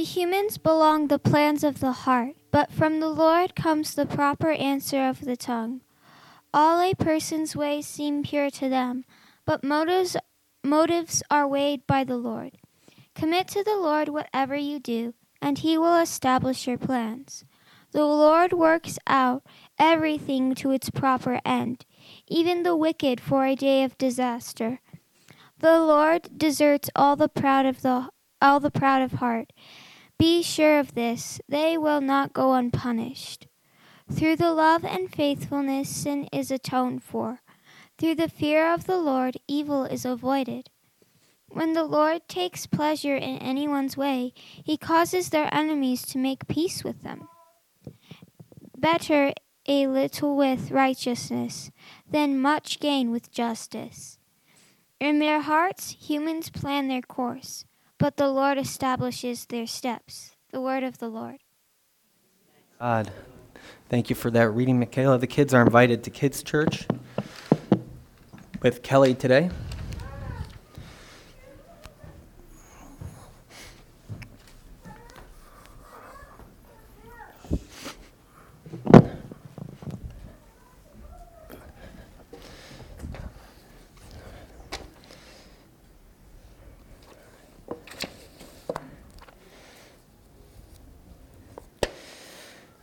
To humans belong the plans of the heart, but from the Lord comes the proper answer of the tongue. All a person's ways seem pure to them, but motives, motives are weighed by the Lord. Commit to the Lord whatever you do, and he will establish your plans. The Lord works out everything to its proper end, even the wicked for a day of disaster. The Lord deserts all the proud of the all the proud of heart. Be sure of this, they will not go unpunished. Through the love and faithfulness, sin is atoned for. Through the fear of the Lord, evil is avoided. When the Lord takes pleasure in anyone's way, he causes their enemies to make peace with them. Better a little with righteousness than much gain with justice. In their hearts, humans plan their course but the Lord establishes their steps. The word of the Lord. God, thank you for that reading, Michaela. The kids are invited to Kids Church with Kelly today.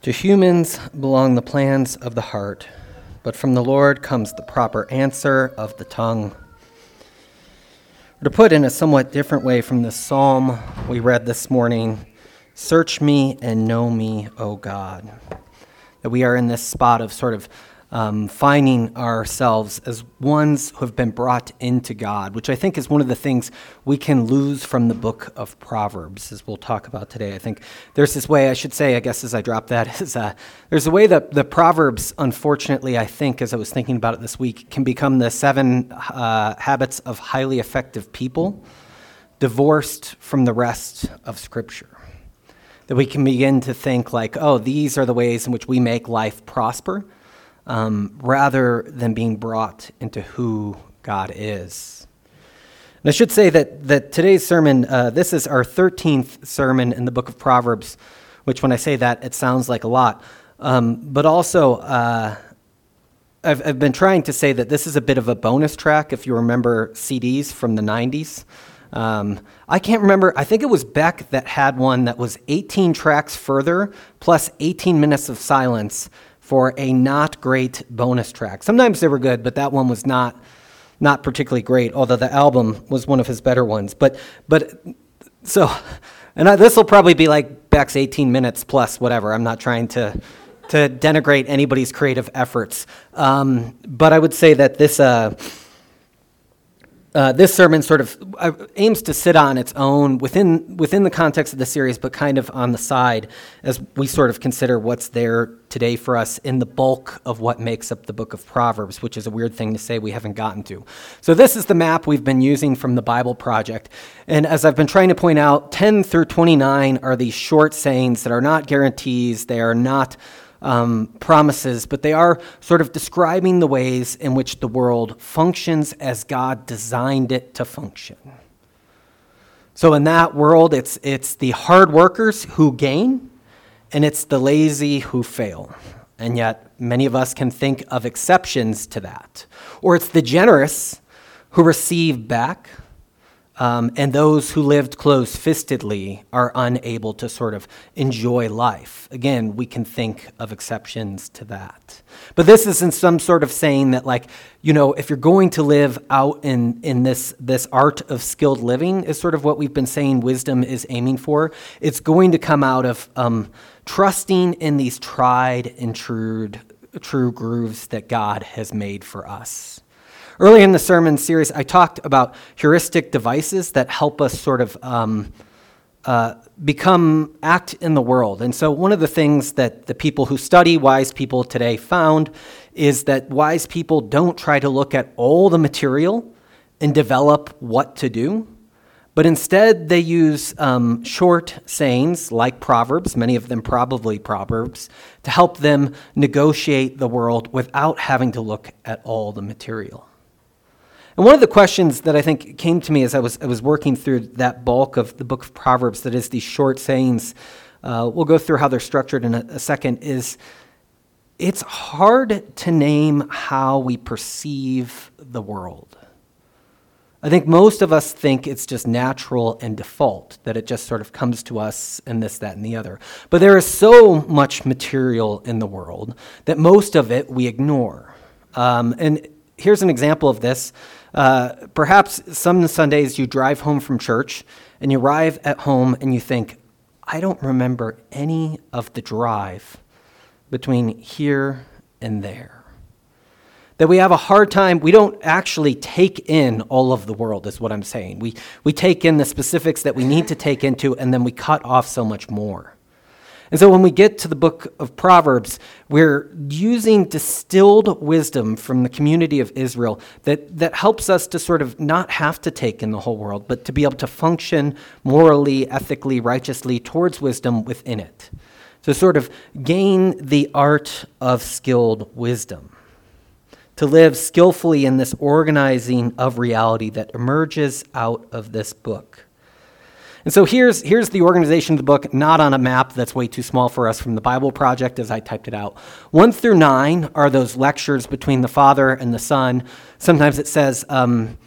To humans belong the plans of the heart, but from the Lord comes the proper answer of the tongue. To put in a somewhat different way from the psalm we read this morning, search me and know me, O God. That we are in this spot of sort of um, finding ourselves as ones who have been brought into God, which I think is one of the things we can lose from the book of Proverbs, as we'll talk about today. I think there's this way, I should say, I guess as I drop that, is uh, there's a way that the Proverbs, unfortunately, I think, as I was thinking about it this week, can become the seven uh, habits of highly effective people, divorced from the rest of Scripture that we can begin to think like, oh, these are the ways in which we make life prosper um, rather than being brought into who God is. And I should say that, that today's sermon, uh, this is our 13th sermon in the book of Proverbs, which when I say that, it sounds like a lot. Um, but also, uh, I've, I've been trying to say that this is a bit of a bonus track if you remember CDs from the 90s. Um, I can't remember, I think it was Beck that had one that was 18 tracks further plus 18 minutes of silence for a not great bonus track. Sometimes they were good, but that one was not not particularly great. Although the album was one of his better ones. But but so, and this will probably be like Beck's 18 minutes plus whatever. I'm not trying to to denigrate anybody's creative efforts, um, but I would say that this. Uh, uh, this sermon sort of uh, aims to sit on its own within within the context of the series, but kind of on the side as we sort of consider what's there today for us in the bulk of what makes up the book of Proverbs, which is a weird thing to say we haven't gotten to. So this is the map we've been using from the Bible Project, and as I've been trying to point out, 10 through 29 are these short sayings that are not guarantees. They are not um, promises, but they are sort of describing the ways in which the world functions as God designed it to function. So, in that world, it's, it's the hard workers who gain, and it's the lazy who fail. And yet, many of us can think of exceptions to that. Or it's the generous who receive back, um, and those who lived close fistedly are unable to sort of enjoy life. Again, we can think of exceptions to that. But this isn't some sort of saying that, like, you know, if you're going to live out in, in this, this art of skilled living, is sort of what we've been saying wisdom is aiming for. It's going to come out of um, trusting in these tried and true, true grooves that God has made for us. Early in the sermon series, I talked about heuristic devices that help us sort of um, uh, become, act in the world. And so, one of the things that the people who study wise people today found is that wise people don't try to look at all the material and develop what to do, but instead they use um, short sayings like Proverbs, many of them probably Proverbs, to help them negotiate the world without having to look at all the material. And one of the questions that I think came to me as I was, I was working through that bulk of the book of Proverbs, that is these short sayings, uh, we'll go through how they're structured in a, a second, is it's hard to name how we perceive the world. I think most of us think it's just natural and default, that it just sort of comes to us and this, that, and the other. But there is so much material in the world that most of it we ignore. Um, and here's an example of this. Uh, perhaps some Sundays you drive home from church and you arrive at home and you think, I don't remember any of the drive between here and there that we have a hard time, we don't actually take in all of the world, is what I'm saying. We, we take in the specifics that we need to take into, and then we cut off so much more. And so when we get to the book of Proverbs, we're using distilled wisdom from the community of Israel that, that helps us to sort of not have to take in the whole world, but to be able to function morally, ethically, righteously towards wisdom within it. To sort of gain the art of skilled wisdom to live skillfully in this organizing of reality that emerges out of this book. And so here's, here's the organization of the book, not on a map that's way too small for us from the Bible Project as I typed it out. One through nine are those lectures between the Father and the Son. Sometimes it says um,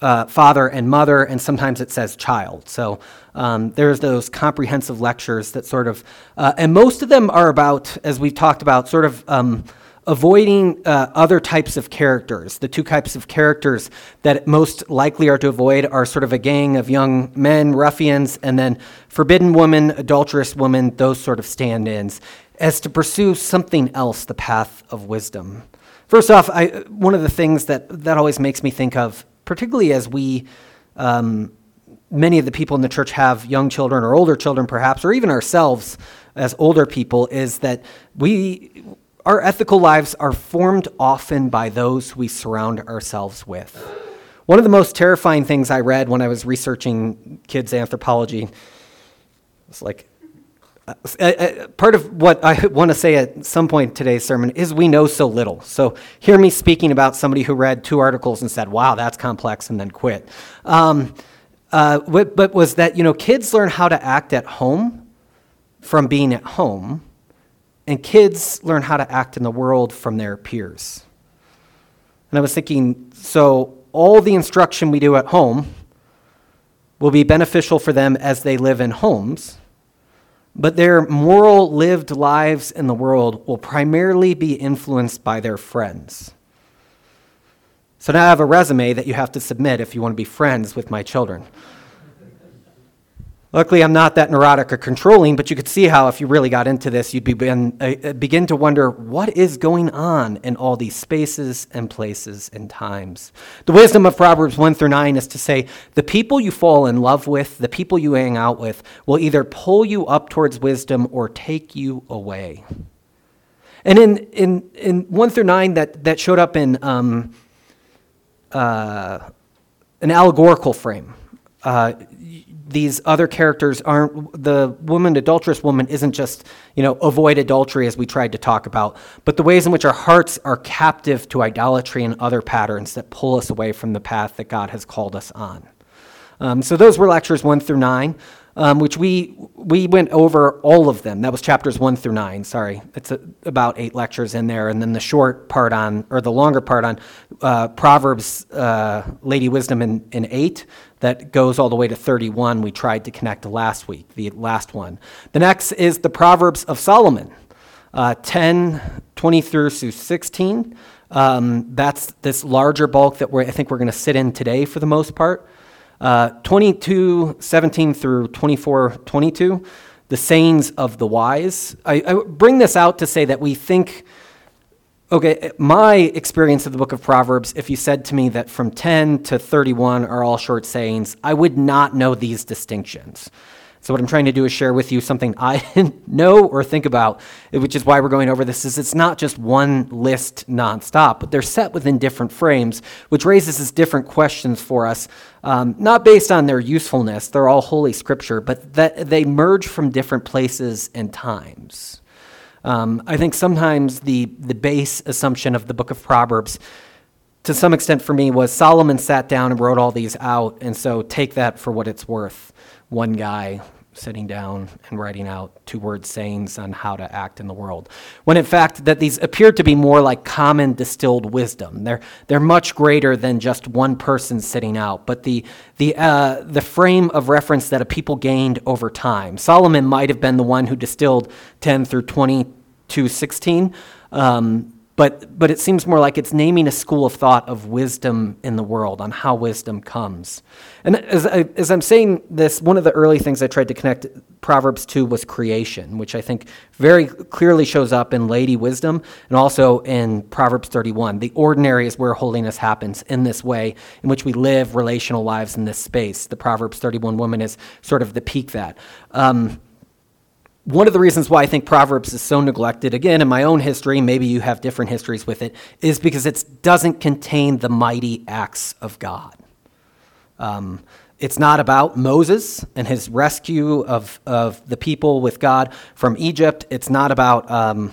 uh, father and mother, and sometimes it says child. So um, there's those comprehensive lectures that sort of, uh, and most of them are about, as we've talked about, sort of. Um, avoiding uh, other types of characters. The two types of characters that most likely are to avoid are sort of a gang of young men, ruffians, and then forbidden woman, adulterous woman, those sort of stand ins, as to pursue something else, the path of wisdom. First off, I, one of the things that, that always makes me think of, particularly as we, um, many of the people in the church have young children or older children perhaps, or even ourselves as older people, is that we our ethical lives are formed often by those we surround ourselves with. One of the most terrifying things I read when I was researching kids' anthropology was like, uh, uh, uh part of what I want to say at some point in today's sermon is we know so little. So hear me speaking about somebody who read two articles and said, wow, that's complex, and then quit. Um, uh, but was that, you know, kids learn how to act at home from being at home and kids learn how to act in the world from their peers. And I was thinking, so all the instruction we do at home will be beneficial for them as they live in homes, but their moral lived lives in the world will primarily be influenced by their friends. So now I have a resume that you have to submit if you want to be friends with my children. Luckily, I'm not that neurotic or controlling, but you could see how if you really got into this, you'd begin, uh, uh, begin to wonder what is going on in all these spaces and places and times. The wisdom of Proverbs 1 through 9 is to say the people you fall in love with, the people you hang out with, will either pull you up towards wisdom or take you away. And in, in, in 1 through 9, that, that showed up in um, uh, an allegorical frame. Uh, these other characters aren't the woman adulterous woman isn't just you know avoid adultery as we tried to talk about but the ways in which our hearts are captive to idolatry and other patterns that pull us away from the path that god has called us on um, so those were lectures one through nine um, which we we went over all of them. That was chapters one through nine. Sorry, it's a, about eight lectures in there, and then the short part on, or the longer part on uh, Proverbs, uh, Lady Wisdom in, in eight, that goes all the way to 31. We tried to connect to last week, the last one. The next is the Proverbs of Solomon, uh, 10, 20 through 16. Um, that's this larger bulk that I think we're going to sit in today for the most part. Uh, 22, 17 through 24, 22, the sayings of the wise. I, I bring this out to say that we think, okay, my experience of the book of Proverbs, if you said to me that from 10 to 31 are all short sayings, I would not know these distinctions. So what I'm trying to do is share with you something I know or think about, which is why we're going over this, is it's not just one list nonstop, but they're set within different frames, which raises these different questions for us, um, not based on their usefulness, they're all holy scripture, but that they merge from different places and times. Um, I think sometimes the, the base assumption of the book of Proverbs to some extent for me was Solomon sat down and wrote all these out, and so take that for what it's worth. One guy sitting down and writing out two word sayings on how to act in the world. When in fact that these appear to be more like common distilled wisdom. They're they're much greater than just one person sitting out, but the the uh, the frame of reference that a people gained over time. Solomon might have been the one who distilled 10 through 22 16. Um, but, but it seems more like it's naming a school of thought of wisdom in the world, on how wisdom comes. And as, I, as I'm saying this, one of the early things I tried to connect Proverbs to was creation, which I think very clearly shows up in Lady Wisdom and also in Proverbs 31. The ordinary is where holiness happens in this way in which we live relational lives in this space. The Proverbs 31 woman is sort of the peak that. Um, one of the reasons why I think Proverbs is so neglected, again, in my own history, maybe you have different histories with it, is because it doesn't contain the mighty acts of God. Um, it's not about Moses and his rescue of, of the people with God from Egypt. It's not about um,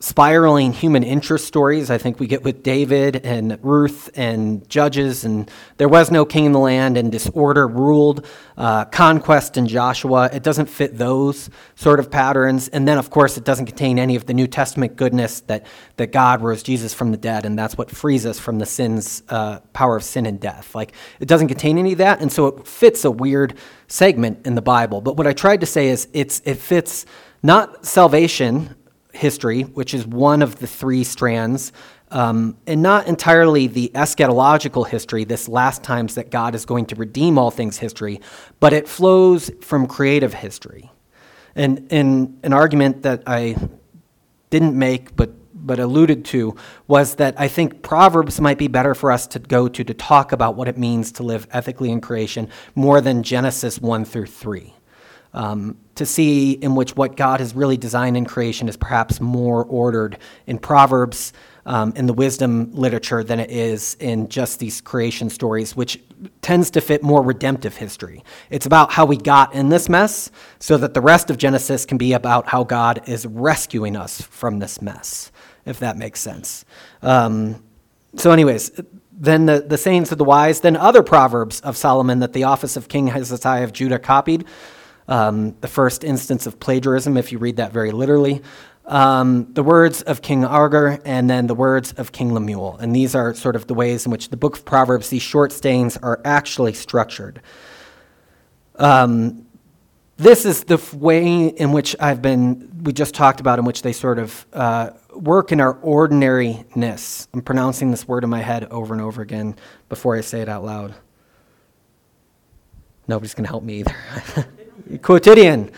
spiraling human interest stories I think we get with David and Ruth and Judges, and there was no king in the land, and disorder ruled, uh, conquest and Joshua. It doesn't fit those sort of patterns. And then, of course, it doesn't contain any of the New Testament goodness that, that God rose Jesus from the dead, and that's what frees us from the sin's uh, power of sin and death. Like, it doesn't contain any of that, and so it fits a weird segment in the Bible. But what I tried to say is it's, it fits not salvation history, which is one of the three strands, um, and not entirely the eschatological history, this last times that God is going to redeem all things history, but it flows from creative history. And in an argument that I didn't make but but alluded to was that I think Proverbs might be better for us to go to to talk about what it means to live ethically in creation more than Genesis 1 through 3 um, to see in which what God has really designed in creation is perhaps more ordered in Proverbs, um, in the wisdom literature, than it is in just these creation stories, which tends to fit more redemptive history. It's about how we got in this mess so that the rest of Genesis can be about how God is rescuing us from this mess, if that makes sense. Um, so, anyways, then the, the sayings of the wise, then other proverbs of Solomon that the office of King Hezekiah of Judah copied um, the first instance of plagiarism, if you read that very literally. Um, the words of King Agur, and then the words of King Lemuel. And these are sort of the ways in which the book of Proverbs, these short stains, are actually structured. Um, this is the way in which I've been, we just talked about, in which they sort of uh, work in our ordinariness. I'm pronouncing this word in my head over and over again before I say it out loud. Nobody's going to help me either. Quotidian.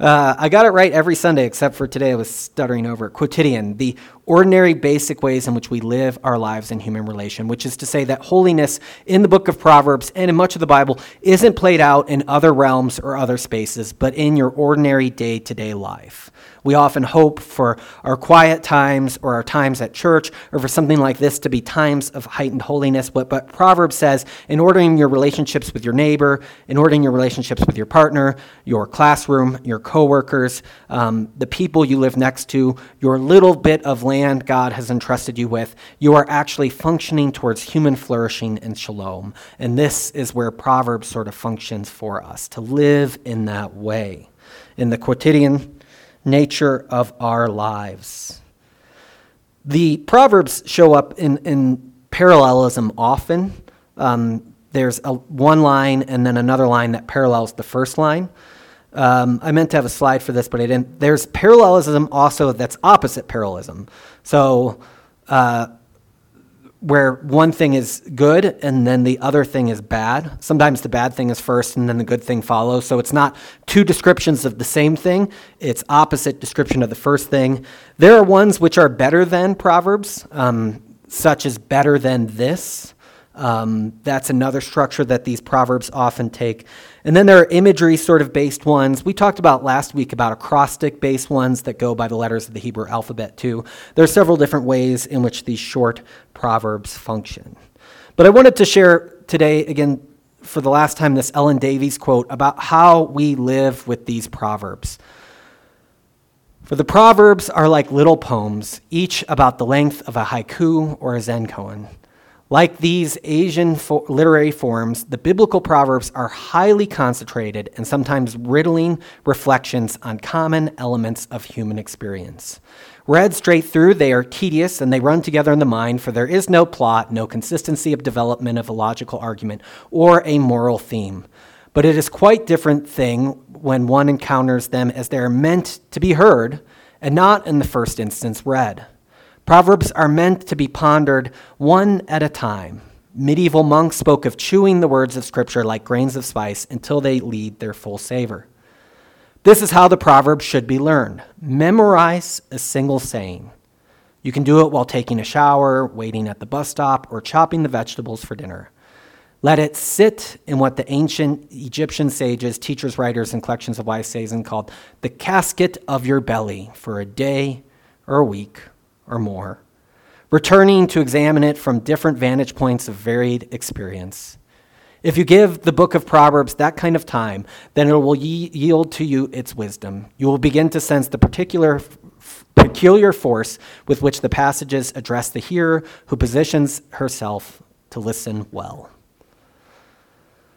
Uh, I got it right every Sunday except for today. I was stuttering over. Quotidian, the ordinary, basic ways in which we live our lives in human relation, which is to say that holiness in the book of Proverbs and in much of the Bible isn't played out in other realms or other spaces, but in your ordinary day to day life. We often hope for our quiet times or our times at church or for something like this to be times of heightened holiness. But, but Proverbs says, in ordering your relationships with your neighbor, in ordering your relationships with your partner, your classroom, your coworkers, um, the people you live next to, your little bit of land God has entrusted you with, you are actually functioning towards human flourishing and shalom. And this is where Proverbs sort of functions for us, to live in that way. In the quotidian, nature of our lives. The Proverbs show up in, in parallelism often. Um, there's a, one line and then another line that parallels the first line. Um, I meant to have a slide for this, but I didn't. There's parallelism also that's opposite parallelism. So, uh, where one thing is good and then the other thing is bad. Sometimes the bad thing is first and then the good thing follows. So it's not two descriptions of the same thing, it's opposite description of the first thing. There are ones which are better than Proverbs, um, such as better than this. Um, that's another structure that these proverbs often take. And then there are imagery sort of based ones. We talked about last week about acrostic based ones that go by the letters of the Hebrew alphabet, too. There are several different ways in which these short proverbs function. But I wanted to share today, again, for the last time, this Ellen Davis quote about how we live with these proverbs. For the Proverbs are like little poems, each about the length of a haiku or a zen koan. Like these Asian fo- literary forms, the biblical proverbs are highly concentrated and sometimes riddling reflections on common elements of human experience. Read straight through, they are tedious and they run together in the mind, for there is no plot, no consistency of development of a logical argument, or a moral theme. But it is quite different thing when one encounters them as they are meant to be heard and not in the first instance read. Proverbs are meant to be pondered one at a time. Medieval monks spoke of chewing the words of Scripture like grains of spice until they lead their full savor. This is how the proverb should be learned memorize a single saying. You can do it while taking a shower, waiting at the bus stop, or chopping the vegetables for dinner. Let it sit in what the ancient Egyptian sages, teachers, writers, and collections of wise sayings called the casket of your belly for a day or a week or more, returning to examine it from different vantage points of varied experience. If you give the book of Proverbs that kind of time, then it will yield to you its wisdom. You will begin to sense the particular peculiar force with which the passages address the hearer who positions herself to listen well.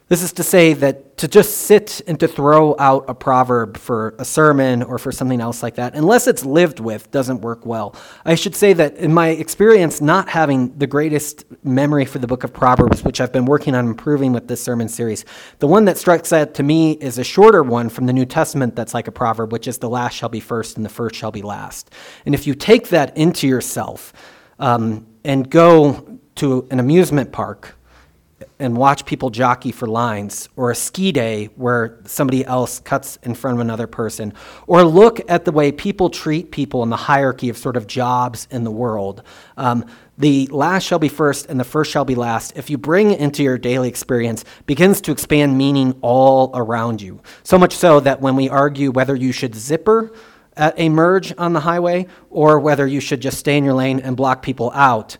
This is to say that to just sit and to throw out a proverb for a sermon or for something else like that, unless it's lived with, doesn't work well. I should say that in my experience, not having the greatest memory for the book of Proverbs, which I've been working on improving with this sermon series, the one that strikes out to me is a shorter one from the New Testament that's like a proverb, which is the last shall be first and the first shall be last. And if you take that into yourself um, and go to an amusement park, and watch people jockey for lines, or a ski day where somebody else cuts in front of another person, or look at the way people treat people in the hierarchy of sort of jobs in the world. Um, the last shall be first and the first shall be last, if you bring into your daily experience, begins to expand meaning all around you. So much so that when we argue whether you should zipper at a merge on the highway or whether you should just stay in your lane and block people out,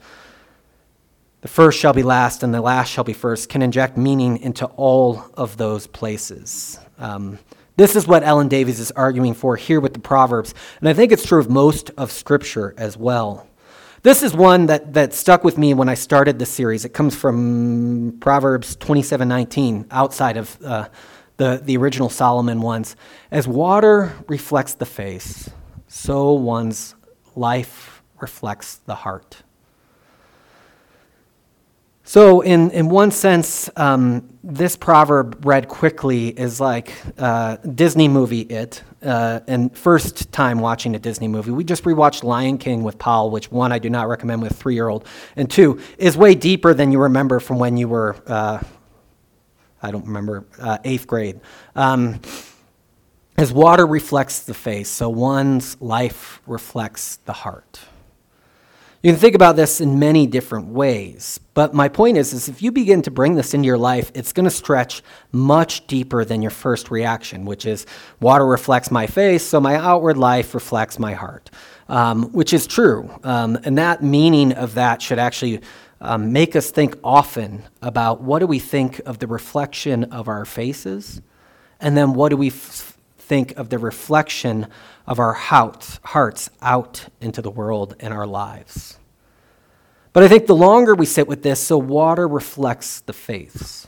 the first shall be last and the last shall be first can inject meaning into all of those places. Um, this is what Ellen Davis is arguing for here with the Proverbs, and I think it's true of most of Scripture as well. This is one that, that stuck with me when I started the series. It comes from Proverbs 27:19, outside of uh, the, the original Solomon ones. As water reflects the face, so one's life reflects the heart. So, in, in one sense, um, this proverb read quickly is like uh, Disney movie It. Uh, and first time watching a Disney movie, we just rewatched Lion King with Paul, which one I do not recommend with three year old, and two is way deeper than you remember from when you were, uh, I don't remember, uh, eighth grade. Um, as water reflects the face, so one's life reflects the heart. You can think about this in many different ways, but my point is, is if you begin to bring this into your life, it's going to stretch much deeper than your first reaction, which is water reflects my face, so my outward life reflects my heart, um, which is true. Um, and that meaning of that should actually um, make us think often about what do we think of the reflection of our faces, and then what do we f- think of the reflection of our hearts out into the world and our lives. But I think the longer we sit with this, so water reflects the faiths.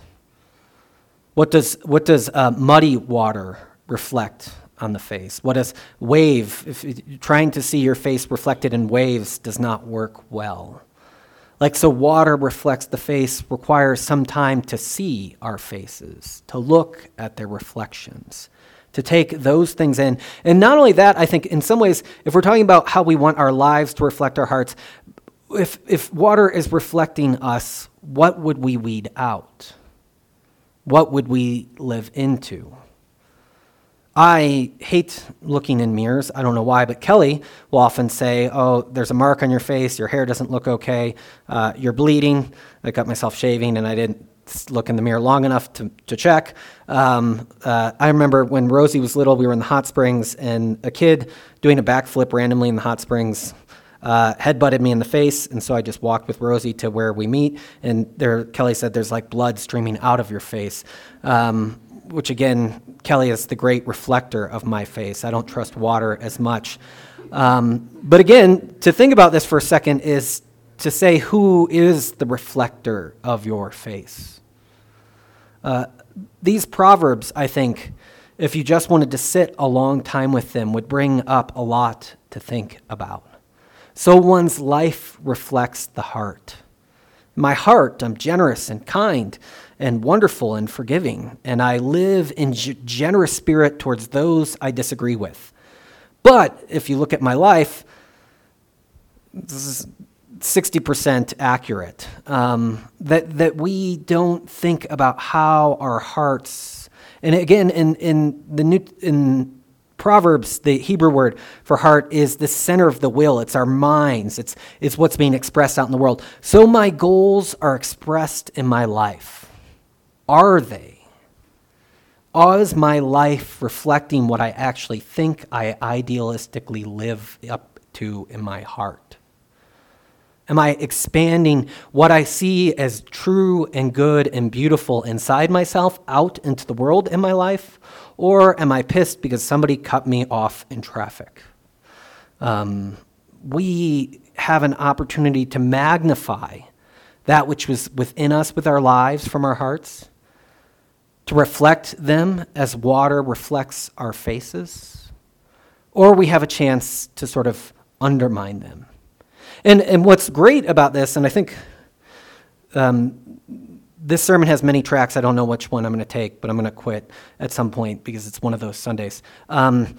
What does, what does uh, muddy water reflect on the face? What does wave, if trying to see your face reflected in waves does not work well. Like so, water reflects the face, requires some time to see our faces, to look at their reflections to take those things in. And not only that, I think in some ways, if we're talking about how we want our lives to reflect our hearts, if, if water is reflecting us, what would we weed out? What would we live into? I hate looking in mirrors. I don't know why, but Kelly will often say, Oh, there's a mark on your face. Your hair doesn't look okay. Uh, you're bleeding. I got myself shaving and I didn't look in the mirror long enough to, to check. Um, uh, I remember when Rosie was little, we were in the hot springs, and a kid doing a backflip randomly in the hot springs uh, headbutted me in the face, and so I just walked with Rosie to where we meet. And there, Kelly said, "There's like blood streaming out of your face." Um, which again, Kelly is the great reflector of my face. I don't trust water as much. Um, but again, to think about this for a second is to say who is the reflector of your face. Uh, these proverbs, I think, if you just wanted to sit a long time with them, would bring up a lot to think about. So one's life reflects the heart. My heart, I'm generous and kind and wonderful and forgiving, and I live in g- generous spirit towards those I disagree with. But if you look at my life, this is 60% accurate. Um, that, that we don't think about how our hearts, and again, in, in the new, in Proverbs, the Hebrew word for heart is the center of the will. It's our minds. It's, it's what's being expressed out in the world. So my goals are expressed in my life. Are they? Is my life reflecting what I actually think I idealistically live up to in my heart? Am I expanding what I see as true and good and beautiful inside myself out into the world in my life? Or am I pissed because somebody cut me off in traffic? Um, we have an opportunity to magnify that which was within us with our lives from our hearts, to reflect them as water reflects our faces, or we have a chance to sort of undermine them and, and what's great about this, and I think um, this sermon has many tracks. I don't know which one I'm going to take, but I'm going to quit at some point because it's one of those Sundays. Um,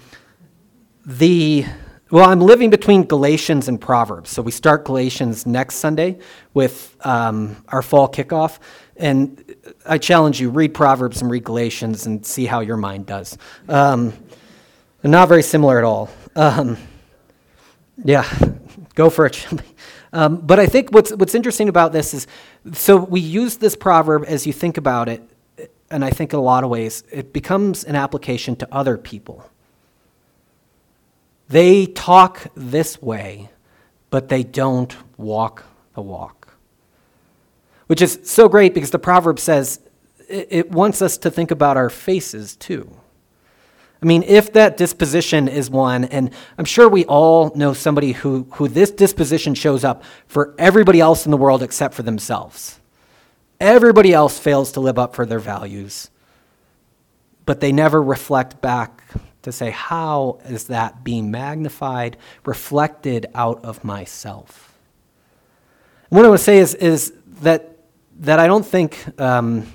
the well, I'm living between Galatians and Proverbs. So we start Galatians next Sunday with um, our fall kickoff. And I challenge you, read Proverbs and read Galatians and see how your mind does. Um, not very similar at all. Um, yeah, go for it, um, but I think what's, what's interesting about this is so we use this proverb as you think about it, and I think in a lot of ways, it becomes an application to other people. They talk this way, but they don't walk the walk. Which is so great because the proverb says it, it wants us to think about our faces too. I mean, if that disposition is one, and I'm sure we all know somebody who, who this disposition shows up for everybody else in the world except for themselves. Everybody else fails to live up for their values, but they never reflect back to say, how is that being magnified, reflected out of myself? And what I want to say is, is that, that I don't think. Um,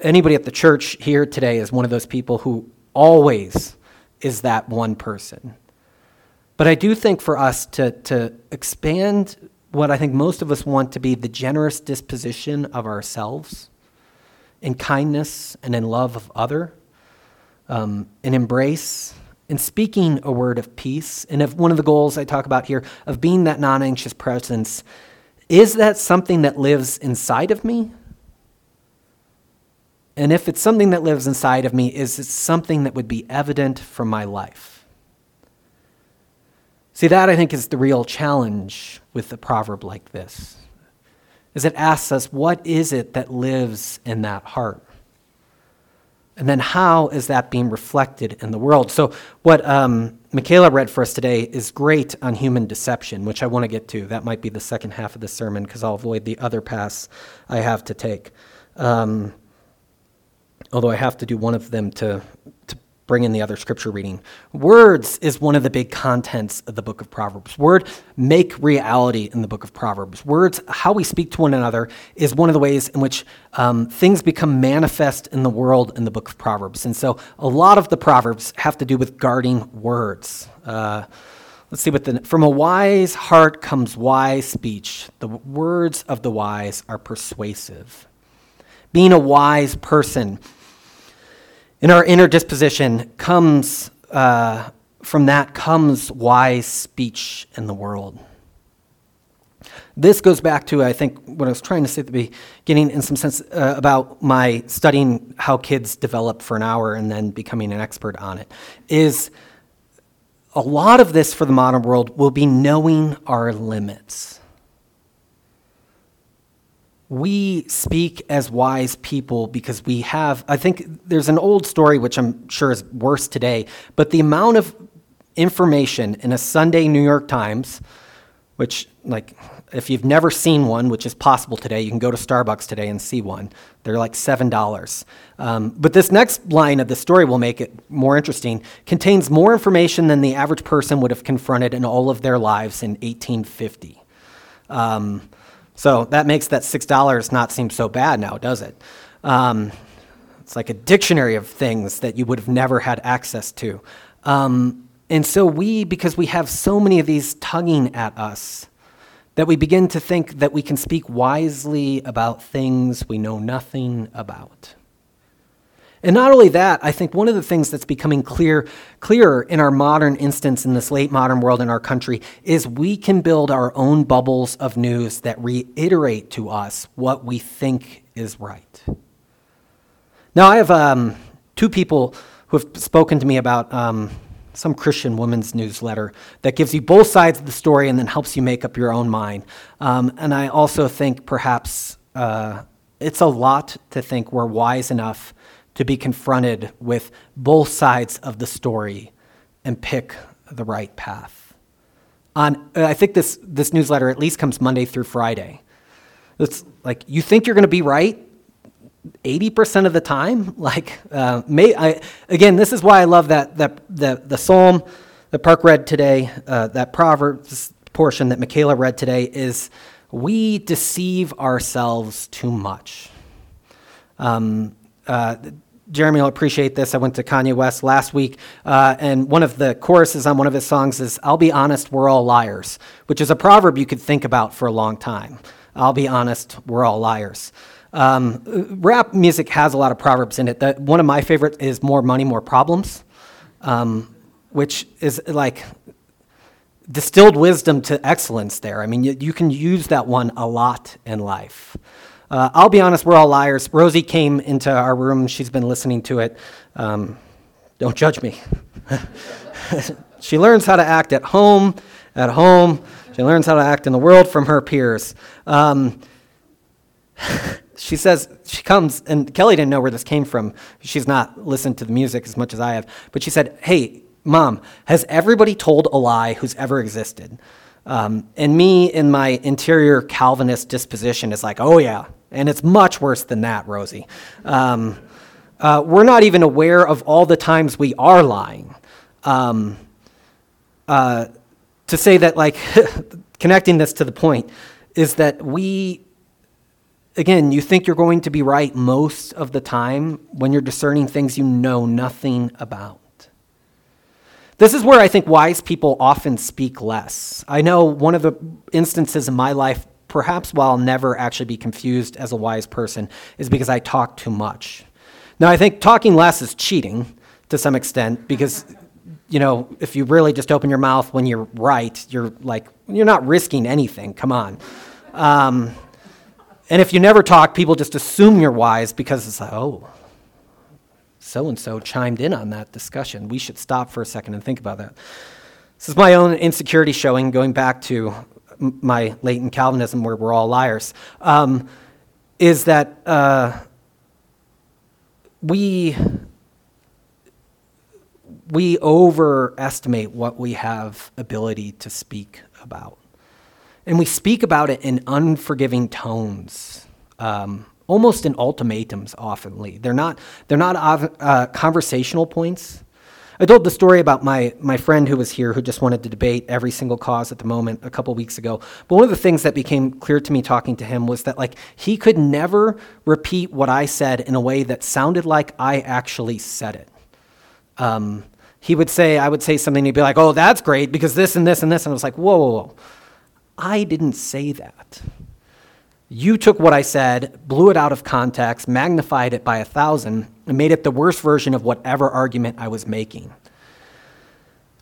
anybody at the church here today is one of those people who always is that one person. But I do think for us to, to expand what I think most of us want to be the generous disposition of ourselves in kindness and in love of other, um, in embrace, in speaking a word of peace. And if one of the goals I talk about here of being that non anxious presence, is that something that lives inside of me? And if it's something that lives inside of me, is it something that would be evident from my life? See, that I think is the real challenge with a proverb like this. Is it asks us, what is it that lives in that heart? And then how is that being reflected in the world? So, what um, Michaela read for us today is great on human deception, which I want to get to. That might be the second half of the sermon because I'll avoid the other pass I have to take. Um, although I have to do one of them to, to bring in the other scripture reading. Words is one of the big contents of the book of Proverbs. Word make reality in the book of Proverbs. Words, how we speak to one another, is one of the ways in which um, things become manifest in the world in the book of Proverbs. And so a lot of the Proverbs have to do with guarding words. Uh, let's see what the from a wise heart comes wise speech. The words of the wise are persuasive. Being a wise person in our inner disposition comes, uh, from that comes wise speech in the world. This goes back to, I think, what I was trying to say at the beginning, in some sense, uh, about my studying how kids develop for an hour and then becoming an expert on it. Is a lot of this for the modern world will be knowing our limits. We speak as wise people because we have, I think there's an old story which I'm sure is worse today, but the amount of information in a Sunday New York Times, which, like, if you've never seen one, which is possible today, you can go to Starbucks today and see one. They're like $7. Um, but this next line of the story will make it more interesting. Contains more information than the average person would have confronted in all of their lives in 1850. Um, so that makes that $6 not seem so bad now, does it? Um, it's like a dictionary of things that you would have never had access to. Um, and so we, because we have so many of these tugging at us, that we begin to think that we can speak wisely about things we know nothing about. And not only that, I think one of the things that's becoming clear, clearer in our modern instance in this late modern world in our country is we can build our own bubbles of news that reiterate to us what we think is right. Now, I have um, two people who have spoken to me about um, some Christian women's newsletter that gives you both sides of the story and then helps you make up your own mind. Um, and I also think perhaps uh, it's a lot to think we're wise enough to be confronted with both sides of the story and pick the right path. On, I think this, this newsletter at least comes Monday through Friday. It's like you think you're going to be right 80% of the time. Like, uh, may, I, again, this is why I love that, that the, the psalm that Park read today, uh, that Proverbs portion that Michaela read today is we deceive ourselves too much. Um, uh, Jeremy will appreciate this. I went to Kanye West last week, uh, and one of the choruses on one of his songs is, I'll be honest, we're all liars, which is a proverb you could think about for a long time. I'll be honest, we're all liars. Um, rap music has a lot of proverbs in it. One of my favorites is "More money, more problems," um, which is like distilled wisdom to excellence. There, I mean, you, you can use that one a lot in life. Uh, I'll be honest, we're all liars. Rosie came into our room. She's been listening to it. Um, don't judge me. she learns how to act at home, at home. She learns how to act in the world from her peers. Um, she says she comes and kelly didn't know where this came from she's not listened to the music as much as i have but she said hey mom has everybody told a lie who's ever existed um, and me in my interior calvinist disposition is like oh yeah and it's much worse than that rosie um, uh, we're not even aware of all the times we are lying um, uh, to say that like connecting this to the point is that we again, you think you're going to be right most of the time when you're discerning things you know nothing about. This is where I think wise people often speak less. I know one of the instances in my life, perhaps while I'll never actually be confused as a wise person, is because I talk too much. Now, I think talking less is cheating to some extent because, you know, if you really just open your mouth when you're right, you're like, you're not risking anything. Come on. Um, and if you never talk, people just assume you're wise because it's like, oh, so and so chimed in on that discussion. We should stop for a second and think about that. This is my own insecurity showing, going back to my latent Calvinism, where we're all liars, um, is that uh, we we overestimate what we have ability to speak about. And we speak about it in unforgiving tones, um, almost in ultimatums oftenly. They're not, they're not uh, conversational points. I told the story about my, my friend who was here who just wanted to debate every single cause at the moment a couple weeks ago. But one of the things that became clear to me talking to him was that like he could never repeat what I said in a way that sounded like I actually said it. Um, he would say, I would say something, he'd be like, oh, that's great because this and this and this. And I was like, whoa, whoa, whoa. I didn't say that. You took what I said, blew it out of context, magnified it by a thousand, and made it the worst version of whatever argument I was making.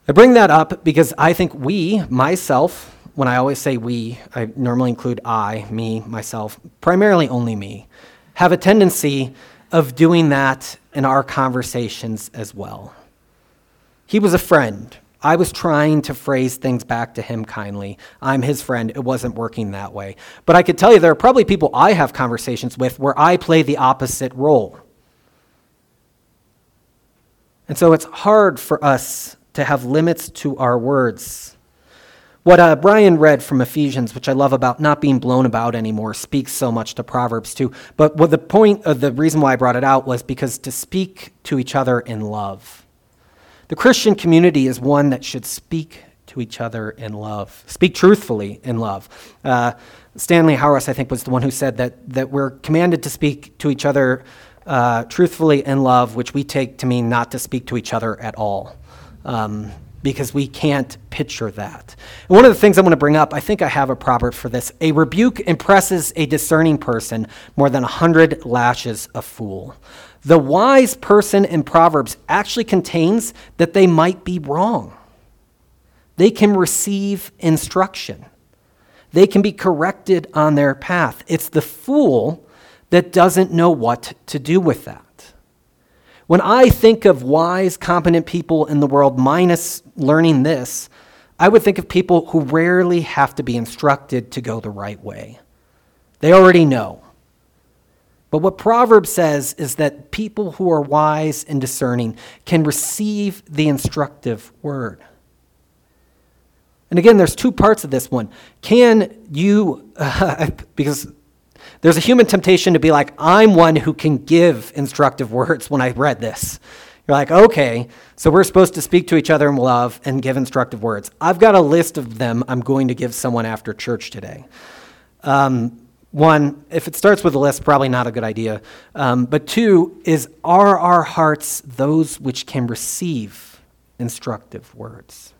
I bring that up because I think we, myself, when I always say we, I normally include I, me, myself, primarily only me, have a tendency of doing that in our conversations as well. He was a friend. I was trying to phrase things back to him kindly. I'm his friend. It wasn't working that way. But I could tell you there are probably people I have conversations with where I play the opposite role. And so it's hard for us to have limits to our words. What uh, Brian read from Ephesians, which I love about not being blown about anymore, speaks so much to Proverbs too. But what the point of the reason why I brought it out was because to speak to each other in love. The Christian community is one that should speak to each other in love, speak truthfully in love. Uh, Stanley Hauerwas, I think, was the one who said that, that we're commanded to speak to each other uh, truthfully in love, which we take to mean not to speak to each other at all. Um, because we can't picture that. And one of the things I want to bring up, I think I have a proverb for this. A rebuke impresses a discerning person more than a hundred lashes a fool. The wise person in Proverbs actually contains that they might be wrong. They can receive instruction. They can be corrected on their path. It's the fool that doesn't know what to do with that. When I think of wise, competent people in the world, minus learning this, I would think of people who rarely have to be instructed to go the right way. They already know. But what Proverbs says is that people who are wise and discerning can receive the instructive word. And again, there's two parts of this one. Can you, uh, because there's a human temptation to be like, I'm one who can give instructive words when I read this. You're like, okay, so we're supposed to speak to each other in love and give instructive words. I've got a list of them I'm going to give someone after church today. Um, one, if it starts with a list, probably not a good idea. Um, but two, is are our hearts those which can receive instructive words?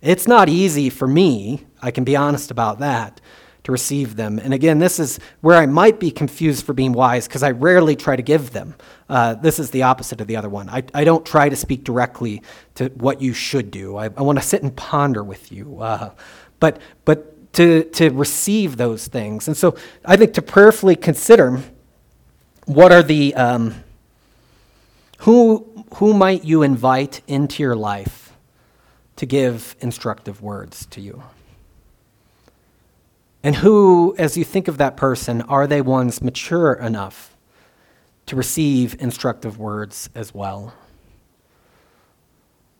It's not easy for me, I can be honest about that, to receive them. And again, this is where I might be confused for being wise because I rarely try to give them. Uh, this is the opposite of the other one. I, I don't try to speak directly to what you should do. I, I want to sit and ponder with you. Uh, but, but to, to receive those things. And so I think to prayerfully consider what are the, um, who, who might you invite into your life to give instructive words to you? And who, as you think of that person, are they ones mature enough to receive instructive words as well?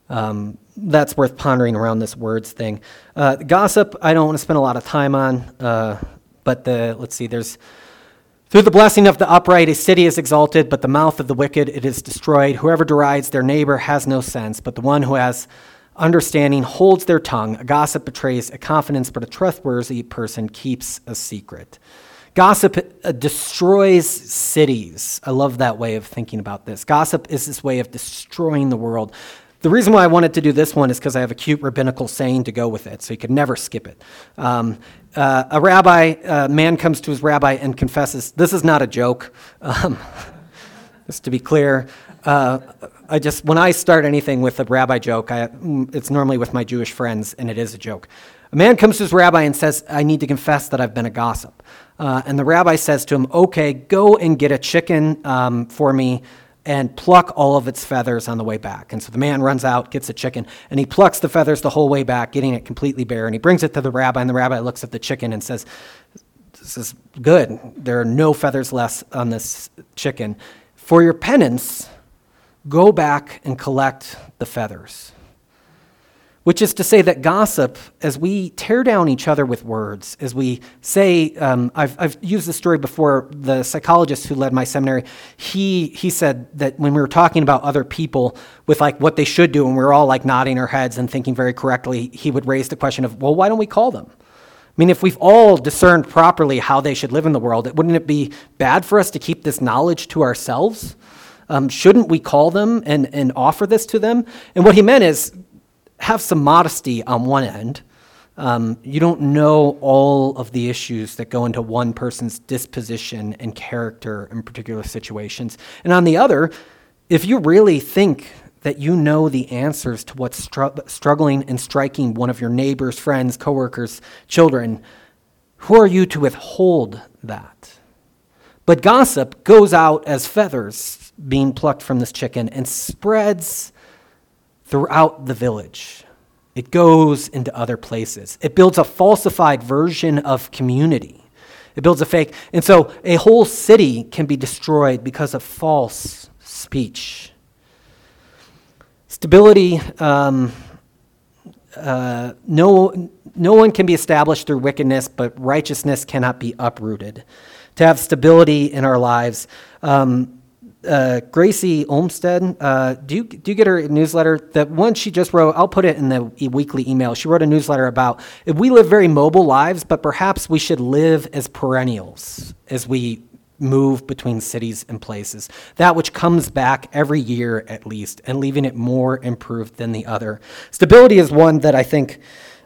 Um, that's worth pondering around this words thing. Uh, gossip, I don't want to spend a lot of time on, uh, but the let's see, there's through the blessing of the upright, a city is exalted, but the mouth of the wicked it is destroyed. Whoever derides their neighbor has no sense, but the one who has understanding holds their tongue. A gossip betrays a confidence, but a trustworthy person keeps a secret. Gossip uh, destroys cities. I love that way of thinking about this. Gossip is this way of destroying the world. The reason why I wanted to do this one is because I have a cute rabbinical saying to go with it, so you could never skip it. Um, uh, a rabbi, a man comes to his rabbi and confesses. This is not a joke, um, just to be clear. Uh, I just when I start anything with a rabbi joke, I, it's normally with my Jewish friends, and it is a joke. A man comes to his rabbi and says, "I need to confess that I've been a gossip." Uh, and the rabbi says to him, "Okay, go and get a chicken um, for me." And pluck all of its feathers on the way back. And so the man runs out, gets a chicken, and he plucks the feathers the whole way back, getting it completely bare. And he brings it to the rabbi, and the rabbi looks at the chicken and says, This is good. There are no feathers left on this chicken. For your penance, go back and collect the feathers. Which is to say that gossip, as we tear down each other with words, as we say, um, I've, I've used this story before, the psychologist who led my seminary, he, he said that when we were talking about other people with like what they should do, and we were all like nodding our heads and thinking very correctly, he would raise the question of, well, why don't we call them? I mean, if we've all discerned properly how they should live in the world, wouldn't it be bad for us to keep this knowledge to ourselves? Um, shouldn't we call them and, and offer this to them? And what he meant is have some modesty on one end. Um, you don't know all of the issues that go into one person's disposition and character in particular situations. And on the other, if you really think that you know the answers to what's str- struggling and striking one of your neighbors, friends, coworkers, children, who are you to withhold that? But gossip goes out as feathers being plucked from this chicken and spreads throughout the village. It goes into other places. It builds a falsified version of community. It builds a fake. And so a whole city can be destroyed because of false speech. Stability, um, uh, no, no one can be established through wickedness, but righteousness cannot be uprooted. To have stability in our lives, um, uh, Gracy Olmstead, uh, do you do you get her newsletter? That one she just wrote, I'll put it in the weekly email. She wrote a newsletter about if we live very mobile lives, but perhaps we should live as perennials as we move between cities and places. That which comes back every year at least, and leaving it more improved than the other. Stability is one that I think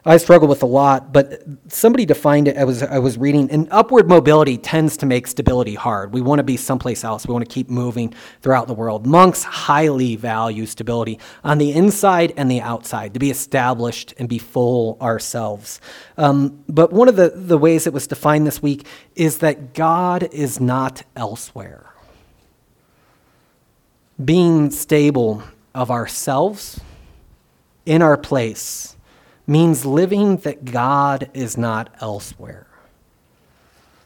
I struggle with a lot, but somebody defined it. I was I was reading, and upward mobility tends to make stability hard. We want to be someplace else. We want to keep moving throughout the world. Monks highly value stability on the inside and the outside to be established and be full ourselves. Um, but one of the the ways it was defined this week is that God is not elsewhere. Being stable of ourselves in our place means living that God is not elsewhere.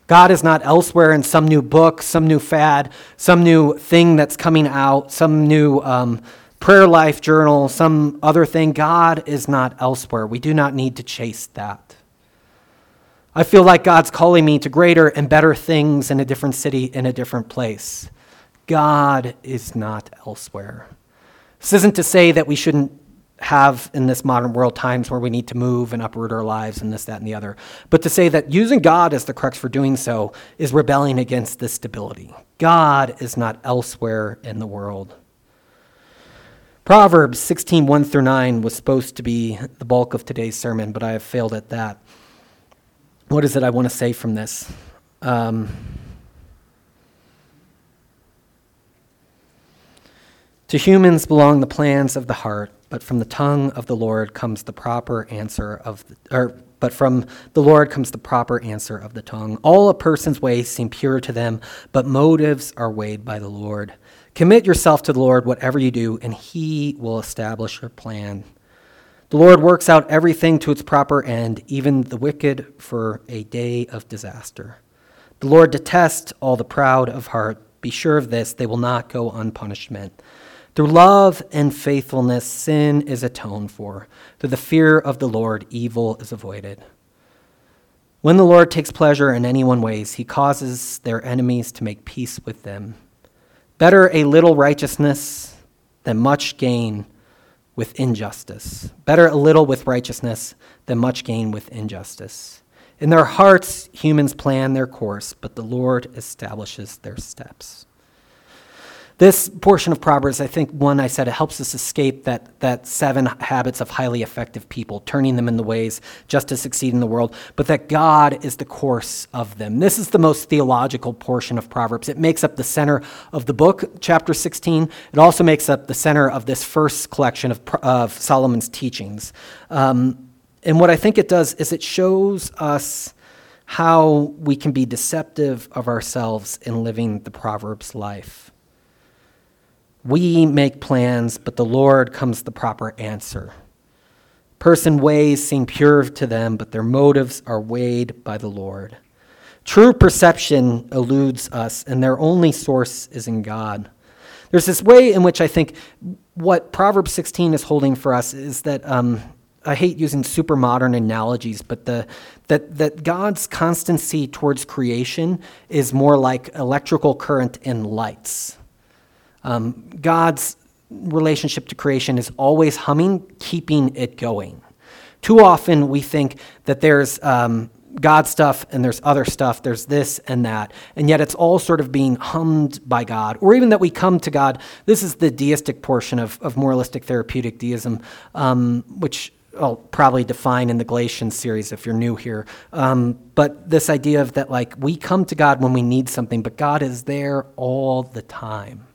God is not elsewhere in some new book, some new fad, some new thing that's coming out, some new um, prayer life journal, some other thing. God is not elsewhere. We do not need to chase that. I feel like God's calling me to greater and better things in a different city, in a different place. God is not elsewhere. This isn't to say that we shouldn't have in this modern world times where we need to move and uproot our lives and this, that, and the other. But to say that using God as the crux for doing so is rebelling against this stability. God is not elsewhere in the world. Proverbs 16, 1 through 9 was supposed to be the bulk of today's sermon, but I have failed at that. What is it I want to say from this? Um, to humans belong the plans of the heart but from the tongue of the Lord comes the proper answer of the, or but from the Lord comes the proper answer of the tongue. All a person's ways seem pure to them, but motives are weighed by the Lord. Commit yourself to the Lord, whatever you do, and he will establish your plan. The Lord works out everything to its proper end, even the wicked for a day of disaster. The Lord detests all the proud of heart. Be sure of this, they will not go unpunished. Through love and faithfulness, sin is atoned for. Through the fear of the Lord, evil is avoided. When the Lord takes pleasure in anyone's ways, he causes their enemies to make peace with them. Better a little righteousness than much gain with injustice. Better a little with righteousness than much gain with injustice. In their hearts, humans plan their course, but the Lord establishes their steps. This portion of Proverbs, I think, one, I said it helps us escape that, that seven habits of highly effective people, turning them in the ways just to succeed in the world, but that God is the course of them. This is the most theological portion of Proverbs. It makes up the center of the book, chapter 16. It also makes up the center of this first collection of, of Solomon's teachings. Um, and what I think it does is it shows us how we can be deceptive of ourselves in living the Proverbs life. We make plans, but the Lord comes the proper answer. Person ways seem pure to them, but their motives are weighed by the Lord. True perception eludes us, and their only source is in God. There's this way in which I think what Proverbs 16 is holding for us is that um, I hate using super modern analogies, but the, that, that God's constancy towards creation is more like electrical current in lights. Um, God's relationship to creation is always humming, keeping it going. Too often we think that there's um, God stuff and there's other stuff, there's this and that, and yet it's all sort of being hummed by God, or even that we come to God. This is the deistic portion of, of moralistic therapeutic deism, um, which I'll probably define in the Galatians series if you're new here. Um, but this idea of that, like, we come to God when we need something, but God is there all the time.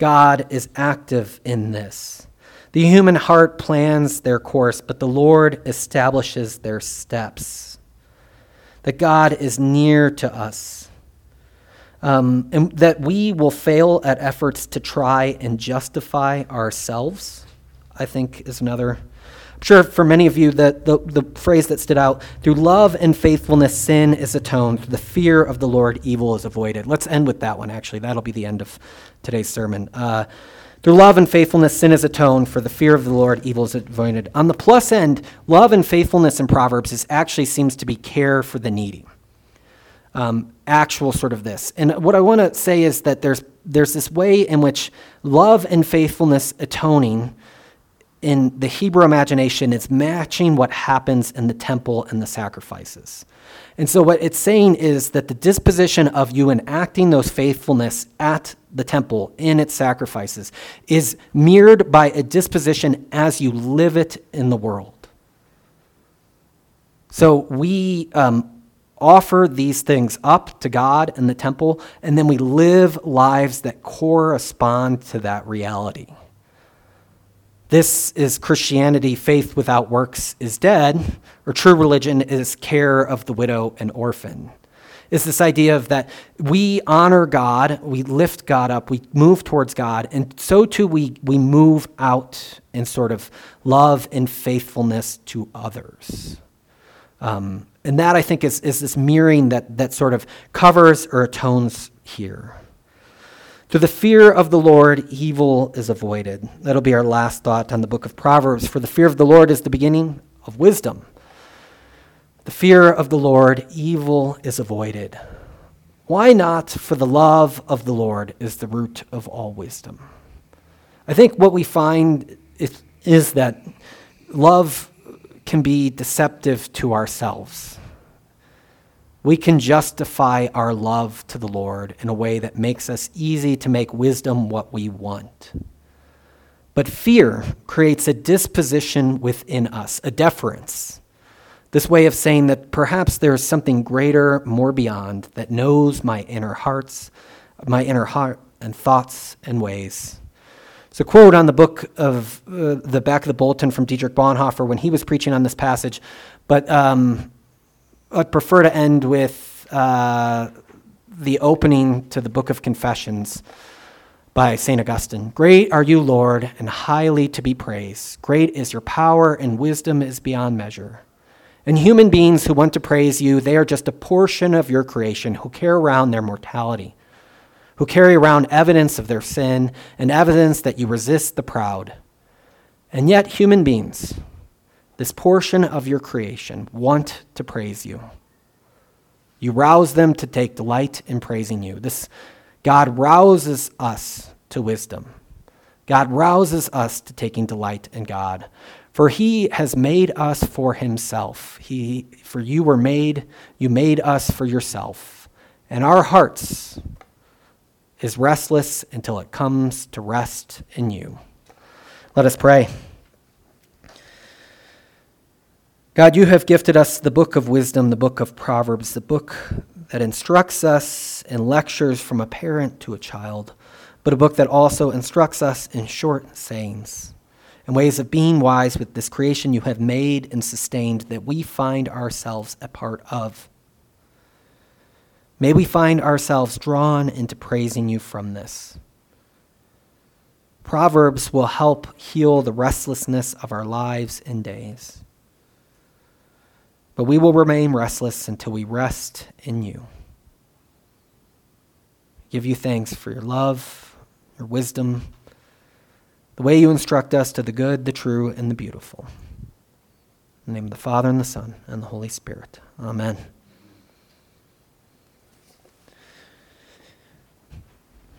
God is active in this. The human heart plans their course, but the Lord establishes their steps. That God is near to us. Um, and that we will fail at efforts to try and justify ourselves. I think, is another. I'm sure for many of you, that the, the phrase that stood out through love and faithfulness, sin is atoned. Through the fear of the Lord, evil is avoided. Let's end with that one, actually. That'll be the end of today's sermon. Uh, through love and faithfulness, sin is atoned. For the fear of the Lord, evil is avoided. On the plus end, love and faithfulness in Proverbs is actually seems to be care for the needy. Um, actual sort of this. And what I want to say is that there's there's this way in which love and faithfulness atoning in the Hebrew imagination it's matching what happens in the temple and the sacrifices. And so, what it's saying is that the disposition of you enacting those faithfulness at the temple in its sacrifices is mirrored by a disposition as you live it in the world. So, we um, offer these things up to God in the temple, and then we live lives that correspond to that reality. This is Christianity, faith without works is dead, or true religion is care of the widow and orphan. Is this idea of that we honor God, we lift God up, we move towards God, and so too we, we move out in sort of love and faithfulness to others. Um, and that, I think, is, is this mirroring that, that sort of covers or atones here. Through the fear of the Lord, evil is avoided. That'll be our last thought on the book of Proverbs. For the fear of the Lord is the beginning of wisdom. The fear of the Lord, evil is avoided. Why not? For the love of the Lord is the root of all wisdom. I think what we find is, is that love can be deceptive to ourselves. We can justify our love to the Lord in a way that makes us easy to make wisdom what we want. But fear creates a disposition within us, a deference. This way of saying that perhaps there is something greater, more beyond, that knows my inner hearts, my inner heart and thoughts and ways. It's a quote on the book of uh, the back of the bulletin from Dietrich Bonhoeffer when he was preaching on this passage, but um, I'd prefer to end with uh, the opening to the book of Confessions by St. Augustine. Great are you, Lord, and highly to be praised. Great is your power, and wisdom is beyond measure. And human beings who want to praise you, they are just a portion of your creation who carry around their mortality who carry around evidence of their sin and evidence that you resist the proud. And yet, human beings, this portion of your creation, want to praise you. You rouse them to take delight in praising you. This God rouses us to wisdom. God rouses us to taking delight in God. For he has made us for himself. He, for you were made, you made us for yourself. And our hearts is restless until it comes to rest in you. Let us pray. God, you have gifted us the book of wisdom, the book of Proverbs, the book that instructs us in lectures from a parent to a child, but a book that also instructs us in short sayings and ways of being wise with this creation you have made and sustained that we find ourselves a part of. May we find ourselves drawn into praising you from this. Proverbs will help heal the restlessness of our lives and days. But we will remain restless until we rest in you. Give you thanks for your love, your wisdom, the way you instruct us to the good, the true, and the beautiful. In the name of the Father, and the Son, and the Holy Spirit. Amen.